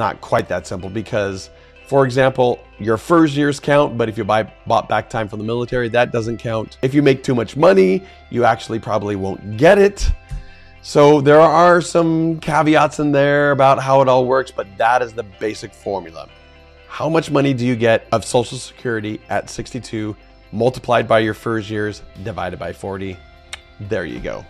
not quite that simple because, for example, your FERS years count, but if you buy bought back time from the military, that doesn't count. If you make too much money, you actually probably won't get it. So there are some caveats in there about how it all works, but that is the basic formula. How much money do you get of Social Security at 62 multiplied by your FERS years divided by 40? There you go.